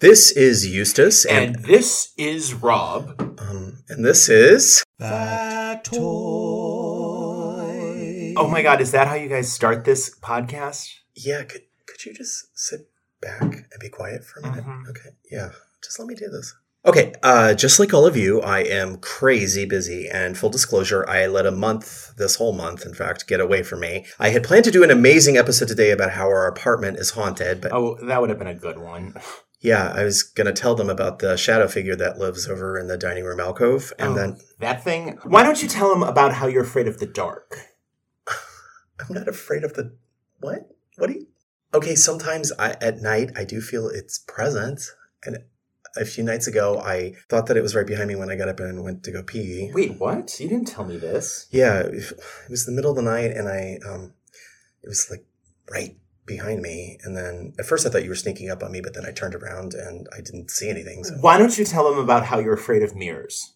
This is Eustace, and, And this is Rob. um, and this is. Oh my god, is that how you guys start this podcast? yeah. Could could you just sit back and be quiet for a minute? Mhm. Okay, yeah. Just let me do this. Okay, uh, just like all of you, I am crazy busy. And full disclosure, I let a month, this whole month, in fact, get away from me. I had planned to do an amazing episode today about how our apartment is haunted, but Oh, that would have been a good one. yeah, I was gonna tell them about the shadow figure that lives over in the dining room alcove, and Oh, then that thing. Why don't you tell them about how you're afraid of the dark? I'm not afraid of the what? What do you? Okay, sometimes I at night I do feel its presence, and a few nights ago I thought that it was right behind me when I got up and went to go pee. Wait, what? You didn't tell me this. Yeah, it was the middle of the night, and I um, it was like right behind me, and then at first I thought you were sneaking up on me, but then I turned around and I didn't see anything. So Why don't you tell them about how you're afraid of mirrors?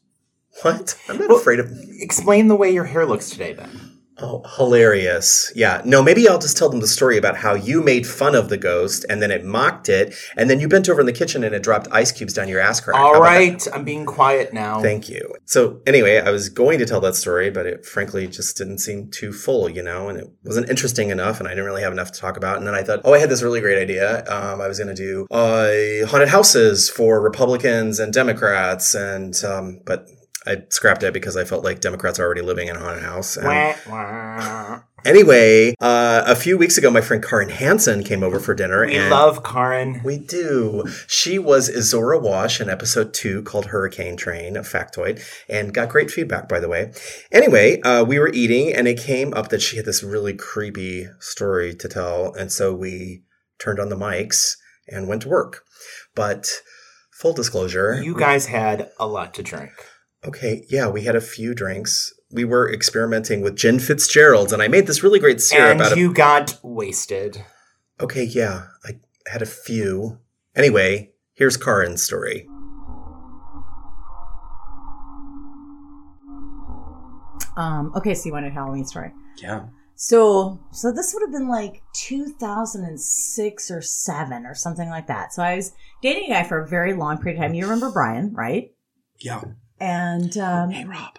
what? I'm not Well- afraid of. Explain the way your hair looks today, then. Oh, hilarious. Yeah. No, maybe I'll just tell them the story about how you made fun of the ghost and then it mocked it, and then you bent over in the kitchen and it dropped ice cubes down your ass crack. All right, I'm being quiet now. Thank you. So, anyway, I was going to tell that story, but it frankly just didn't seem too full, you know, and it wasn't interesting enough, and I didn't really have enough to talk about. And then I thought, oh, I had this really great idea. Um, I was going to do uh, haunted houses for Republicans and Democrats, and, um, but I scrapped it because I felt like Democrats are already living in a haunted house. And. Anyway, uh, a few weeks ago, my friend Karen Hansen came over for dinner, We and love Karen. we do. She was Izora Wash in episode two called Hurricane Train, a factoid, and got great feedback, by the way. Anyway, uh, we were eating, and it came up that she had this really creepy story to tell, and so we turned on the mics and went to work. But full disclosure, You guys had a lot to drink. Okay, yeah, we had a few drinks. We were experimenting with gin Fitzgerald's, and I made this really great syrup and out of. you got wasted. Okay, yeah, I had a few. Anyway, here's Karen's story. Um, okay, so you wanted a Halloween story. Yeah. So, so this would have been like 2006 or seven or something like that. So I was dating a guy for a very long period of time. You remember Brian, right? Yeah. And um, Hey Rob,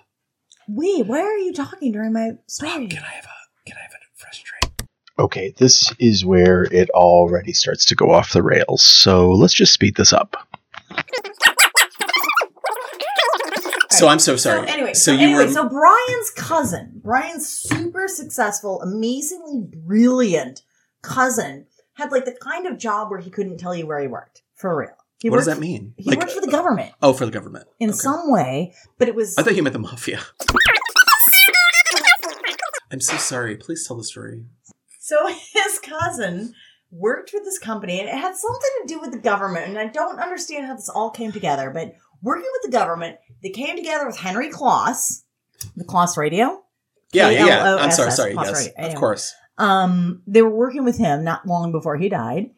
wait, why are you talking during my story? Rob, can I have a can I have a fresh drink? Okay, this is where it already starts to go off the rails. So let's just speed this up. So I'm so sorry. So anyway, so, so, you anyway, were so Brian's cousin, Brian's super successful, amazingly brilliant cousin, had like the kind of job where he couldn't tell you where he worked for real. He what does that mean? He worked for the government Oh, for the government. in Okay. some way, but it was I thought you meant the mafia. I'm so sorry. Please tell the story. So his cousin worked with this company and it had something to do with the government. And I don't understand how this all came together, but working with the government, they came together with Henry Kloss, the Kloss radio. Yeah, yeah, yeah. I'm sorry, sorry. Kloss Yes, radio. of course. Um, they were working with him not long before he died.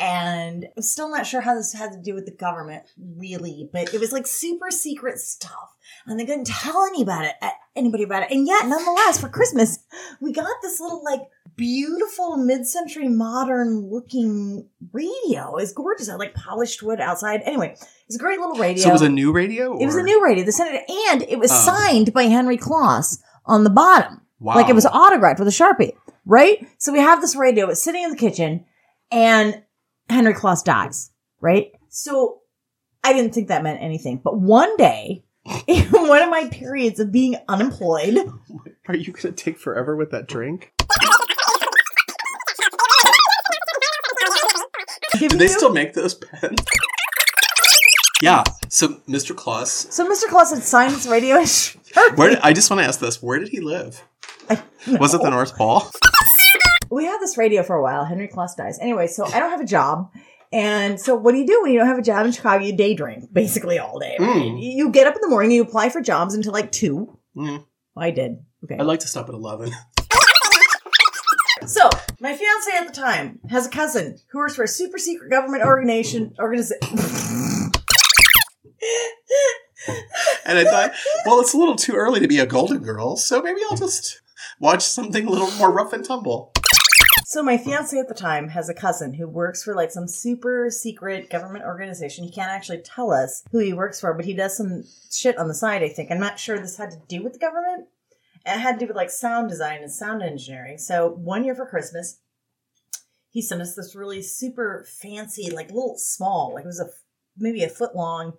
And I'm still not sure how this had to do with the government, really, but it was like super secret stuff. And they couldn't tell anybody about it, anybody about it. And yet, nonetheless, for Christmas, we got this little like beautiful mid-century modern looking radio. It's gorgeous. I like polished wood outside. Anyway, it's a great little radio. So it was a new radio. It was a new radio. The Senator, and it was Oh. signed by Henry Kloss on the bottom. Wow. Like it was autographed with a sharpie, right? So we have this radio. It's sitting in the kitchen, and Henry Kloss dies, right? So I didn't think that meant anything. But one day, in one of my periods of being unemployed, Are you gonna take forever with that drink? Do they still make those pens? Yeah. So Mr. Kloss, So Mr. Kloss had signed his radio where did, I just want to ask this: Where did he live? Was it the North Pole? We had this radio for a while. Henry Kloss dies. Anyway, so I don't have a job. And so what do you do when you don't have a job in Chicago? You day drink basically all day. Right? Mm. You get up in the morning, you apply for jobs until like two. Mm. I did. Okay. I'd like to stop at eleven. So my fiance at the time has a cousin who works for a super secret government organization organization. And I thought, well, it's a little too early to be a golden girl, so maybe I'll just watch something a little more rough and tumble. So my fiance at the time has a cousin who works for like some super secret government organization. He can't actually tell us who he works for, but he does some shit on the side, I think. I'm not sure this had to do with the government. It had to do with like sound design and sound engineering. So one year for Christmas, he sent us this really super fancy, like little small, like it was a maybe a foot long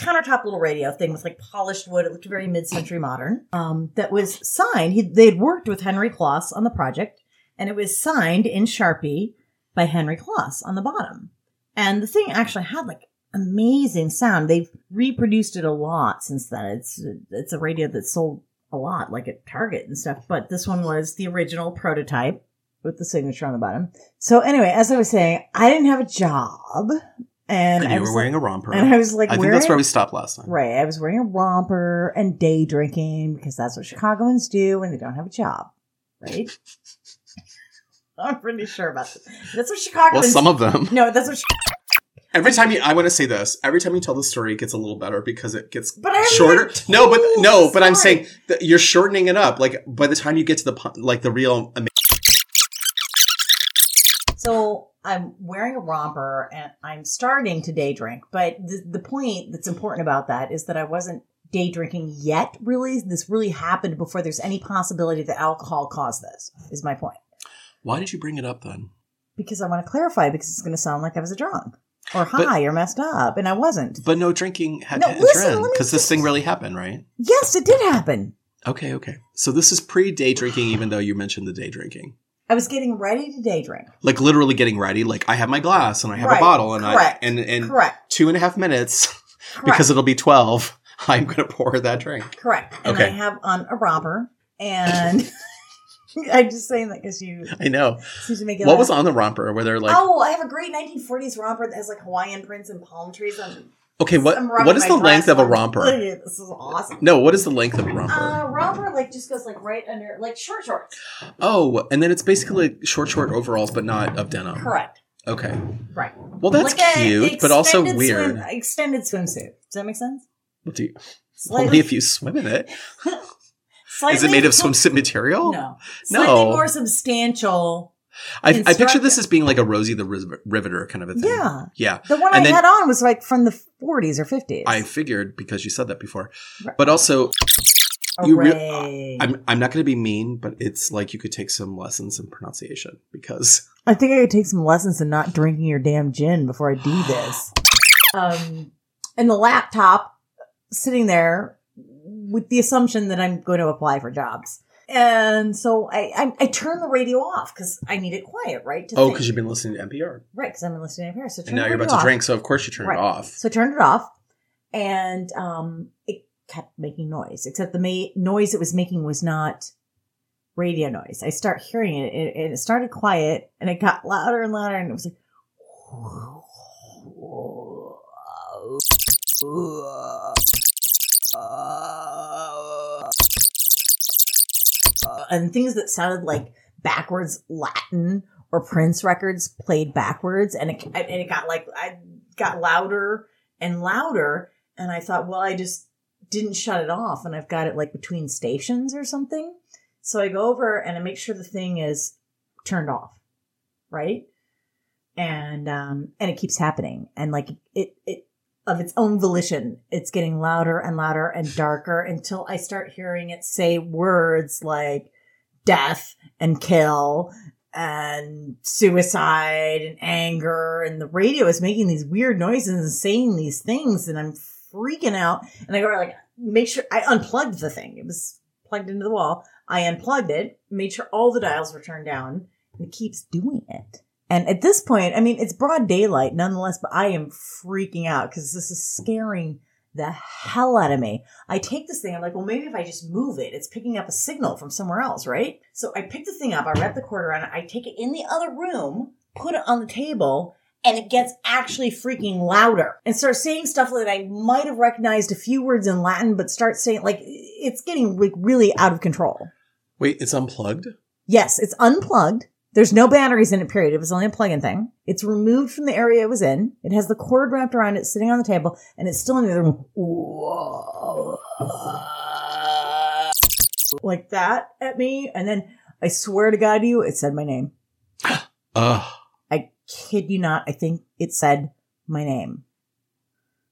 countertop little radio thing with like polished wood. It looked very mid-century modern. Um, that was signed. He, they'd worked with Henry Kloss on the project, and it was signed in Sharpie by Henry Kloss on the bottom. And the thing actually had like amazing sound. They've reproduced it a lot since then. It's it's a radio that sold a lot, like at Target and stuff. But this one was the original prototype with the signature on the bottom. So anyway, as I was saying, I didn't have a job, and, And I you was were wearing like, a romper. and I was like, I think that's where we stopped last time. right. I was wearing a romper and day drinking because that's what Chicagoans do when they don't have a job, right? I'm pretty sure about this. That's what Chicago. Well, some of them. no, that's what. Chi- Every time you, I want to say this. Every time you tell the story, it gets a little better because it gets But shorter. No, but no, but I'm saying that you're shortening it up. Like by the time you get to the like the real. So I'm wearing a romper and I'm starting to day drink. But the, the point that's important about that is that I wasn't day drinking yet, really. This really happened before there's any possibility that alcohol caused this, is my point. Why did you bring it up then? Because I want to clarify, because it's going to sound like I was a drunk or high or messed up, and I wasn't. But no drinking had No, to listen, let me because this thing really happened, right? Yes, it did happen. Okay, okay. So this is pre day drinking, even though you mentioned the day drinking. I was getting ready to day drink. Like literally getting ready. Like I have my glass and I have Right, a bottle and correct, I and in Correct. two and a half minutes Correct. because it'll be twelve. I'm gonna pour that drink. Correct. And Okay. I have on a romper, and I'm just saying that because you I know. seem to make it. What laugh. was on the romper? Were there like oh, I have a great 1940s romper that has like Hawaiian prints and palm trees. I'm, okay? What what is the length of a romper? This is awesome. No, what is the length of a romper? Uh, romper like just goes like right under, like short shorts. oh, and then it's basically like short, short overalls, but not of denim. Correct. Okay. Right. Well, that's Like cute, but also weird. Swim, extended swimsuit. Does that make sense? What do you- Slightly, only if you swim in it. slightly, Is it made of swimsuit material? No. No. More substantial. I, I picture this as being like a Rosie the Riveter kind of a thing. Yeah. Yeah. The one And I then- had on was like from the 40s or 50s. I figured because you said that before. Right. But also, you re- I'm I'm not going to be mean, but it's like you could take some lessons in pronunciation because I think I could take some lessons in not drinking your damn gin before I do this. Um, and the laptop sitting there with the assumption that I'm going to apply for jobs. And so I, I, I turn the radio off because I need it quiet, right? To oh, think. because you've been listening to NPR right, because I've been listening to Paris. So turn and now the you're radio about to off. drink, so of course you turn Right. it off. So I turned it off, and um, it kept making noise. Except the ma- noise it was making was not radio noise. I start hearing it, and and it started quiet, and it got louder and louder, and it was like. And things that sounded like backwards Latin or Prince records played backwards, and it and it got like I got louder and louder, and I thought, well, I just didn't shut it off, and I've got it like between stations or something. So I go over and I make sure the thing is turned off, right? And um and it keeps happening, and like it it of its own volition, it's getting louder and louder and darker until I start hearing it say words like death and kill and suicide and anger and the radio is making these weird noises and saying these things and I'm freaking out and I go like make sure I unplugged the thing. It was plugged into the wall. I unplugged it, made sure all the dials were turned down, and it keeps doing it. And at this point, I mean, it's broad daylight nonetheless, but I am freaking out because this is scaring the hell out of me. I take this thing, I'm like, well, maybe if I just move it, it's picking up a signal from somewhere else, right? So I pick the thing up, I wrap the cord around it, I take it in the other room, put it on the table, and it gets actually freaking louder and start saying stuff that I might have recognized a few words in Latin, but start saying like it's getting like really out of control. Wait, it's unplugged. Yes, it's unplugged. There's no batteries in it, period. It was only a plug-in thing. It's removed from the area it was in. It has the cord wrapped around it, sitting on the table, and it's still in the other room. Like that at me. And then I swear to God to you, it said my name. Ugh. I kid you not. I think it said my name.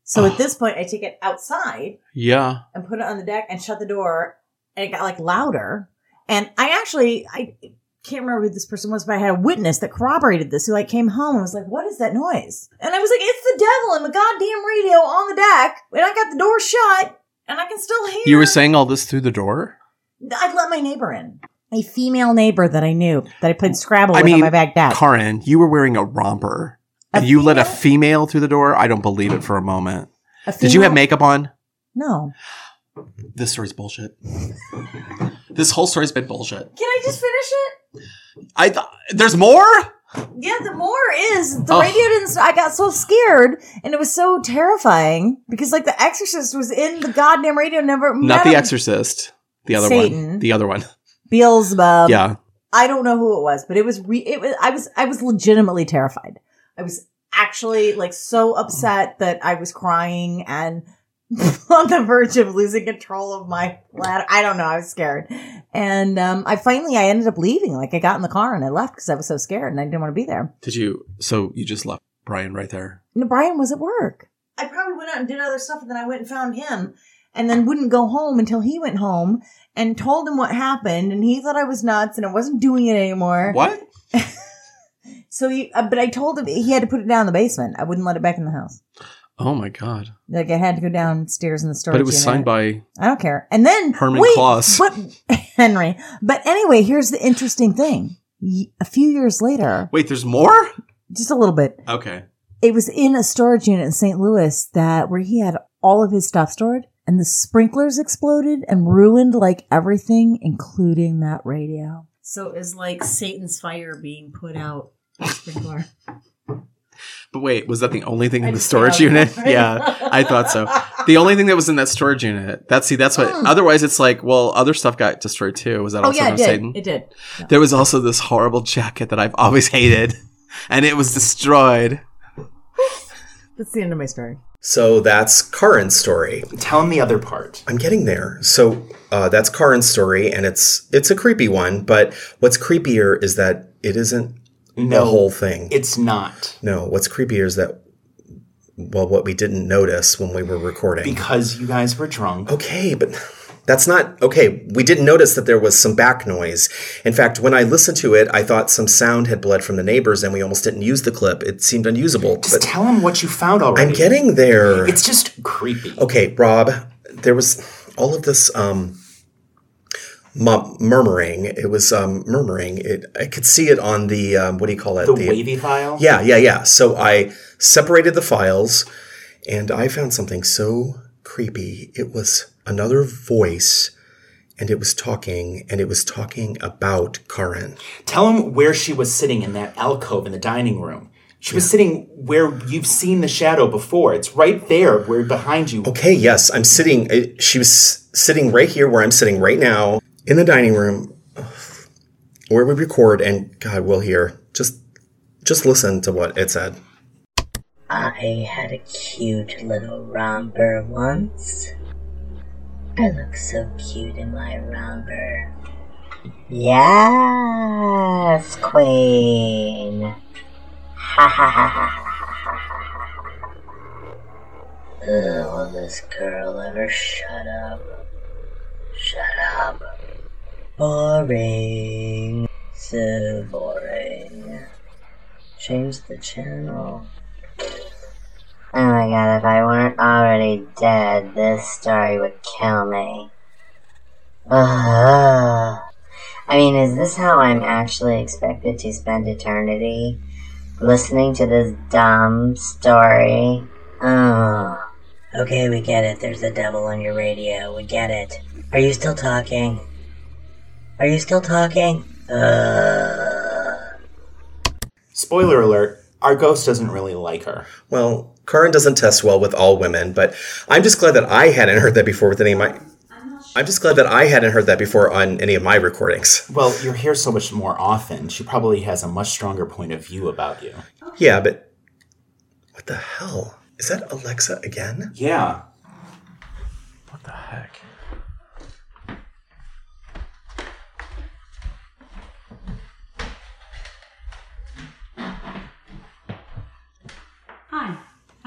So at this point, I take it outside Yeah. and put it on the deck and shut the door, and it got like louder. And I actually, I can't remember who this person was, but I had a witness that corroborated this who like came home and was like, "What is that noise?" And I was like, "It's the devil in the goddamn radio on the deck." And I got the door shut, and I can still hear. You were saying all this through the door? I'd let my neighbor in, a female neighbor that I knew that I played Scrabble I with mean, on my back deck. Karin, you were wearing a romper. A And you let a female? female through the door? I don't believe it for a moment. A Did you have makeup on? No. This story's bullshit. this whole story's been bullshit. Can I just finish it? I th- there's more? Yeah, the more is the Oh. radio didn't. I got so scared, and it was so terrifying because like the Exorcist was in the goddamn radio. Never Not the. Exorcist. The other Satan. one. The other one. Beelzebub. yeah. I don't know who it was, but it was. Re- it was. I was. I was legitimately terrified. I was actually like so upset that I was crying and on the verge of losing control of my bladder. I don't know. I was scared, and um, I finally I ended up leaving. Like I got in the car and I left because I was so scared and I didn't want to be there. Did you? So you just left Brian right there. No, Brian was at work. I probably went out and did other stuff, and then I went and found him, and then wouldn't go home until he went home and told him what happened, and he thought I was nuts, and I wasn't doing it anymore. What? So he, uh, but I told him he had to put it down in the basement. I wouldn't let it back in the house. Oh my god! Like I had to go downstairs in the storage. But it was unit. signed by I don't care. And then Herman wait, Kloss. But Henry. But anyway, here's the interesting thing. A few years later, Wait, there's more? just a little bit, Okay. it was in a storage unit in St. Louis that where he had all of his stuff stored and the sprinklers exploded and ruined like everything, including that radio. So it was like Satan's fire being put out. with Sprinkler. But wait, was that the only thing I in the storage unit? right? yeah, I thought so. The only thing that was in that storage unit. That's see, that's what. Mm. Otherwise, it's like, well, other stuff got destroyed too. Was that Oh also yeah, from it did. Satan? It did. There was also this horrible jacket that I've always hated, and it was destroyed. That's the end of my story. So that's Karin's story. Tell him the other part. I'm getting there. So uh, that's Karin's story, and it's it's a creepy one. But what's creepier is that it isn't No, the whole thing. it's not no, what's creepier is that well, what we didn't notice when we were recording. because you guys were drunk. Okay, but that's not okay. We didn't notice that there was some back noise. In fact, when I listened to it, I thought some sound had bled from the neighbors, and we almost didn't use the clip. It seemed unusable. Just But tell him what you found already. I'm getting there. It's just creepy. Okay, Rob, there was all of this um, mu- murmuring. It was um, murmuring. It, I could see it on the um, what do you call it? The, wavy file. Yeah, yeah, yeah. So I separated the files, and I found something so creepy. It was another voice, and it was talking, and it was talking about Karin. Tell him where she was sitting in that alcove in the dining room. She was sitting where you've seen the shadow before. It's right there, where behind you. Okay, yes, I'm sitting. uh, She was sitting right here where I'm sitting right now in the dining room where we record, and God will hear. Just, just listen to what it said. I had a cute little romper once. I look so cute in my romper. Yes, Queen. Ha ha ha ha ha ha will this girl ever shut up? Shut up. Boring. So boring. Change the channel. Oh my god, if I weren't already dead, this story would kill me. Ugh. I mean, is this how I'm actually expected to spend eternity? Listening to this dumb story? Oh. Okay, we get it. There's a devil on your radio. We get it. Are you still talking? Are you still talking? Ugh. Spoiler alert: our ghost doesn't really like her. Well, Karin doesn't test well with all women, but I'm just glad that I hadn't heard that before with any of my. I'm just glad that I hadn't heard that before on any of my recordings. Well, you're here so much more often. She probably has a much stronger point of view about you. Yeah, but what the hell? Is that Alexa again? Yeah. What the heck?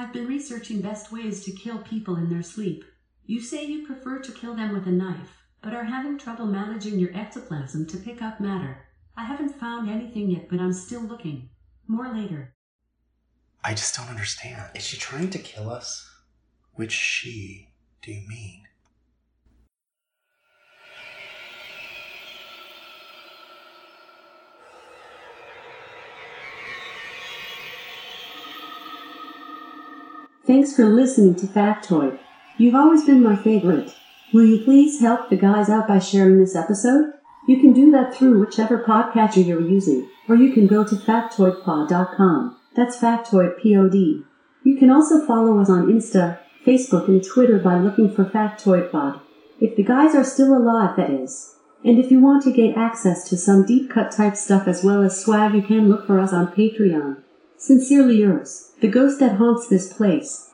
Have been researching best ways to kill people in their sleep. You say you prefer to kill them with a knife, but are having trouble managing your ectoplasm to pick up matter. I haven't found anything yet, but I'm still looking. More later. I just don't understand. Is she trying to kill us? Which she do you mean? Thanks for listening to Factoid. You've always been my favorite. Will you please help the guys out by sharing this episode? You can do that through whichever podcatcher you're using, or you can go to factoidpod.com. That's Factoid P-O-D. You can also follow us on Insta, Facebook, and Twitter by looking for Factoid Pod. If the guys are still alive, that is. And if you want to get access to some deep cut type stuff as well as swag, you can look for us on Patreon. Sincerely yours, the ghost that haunts this place.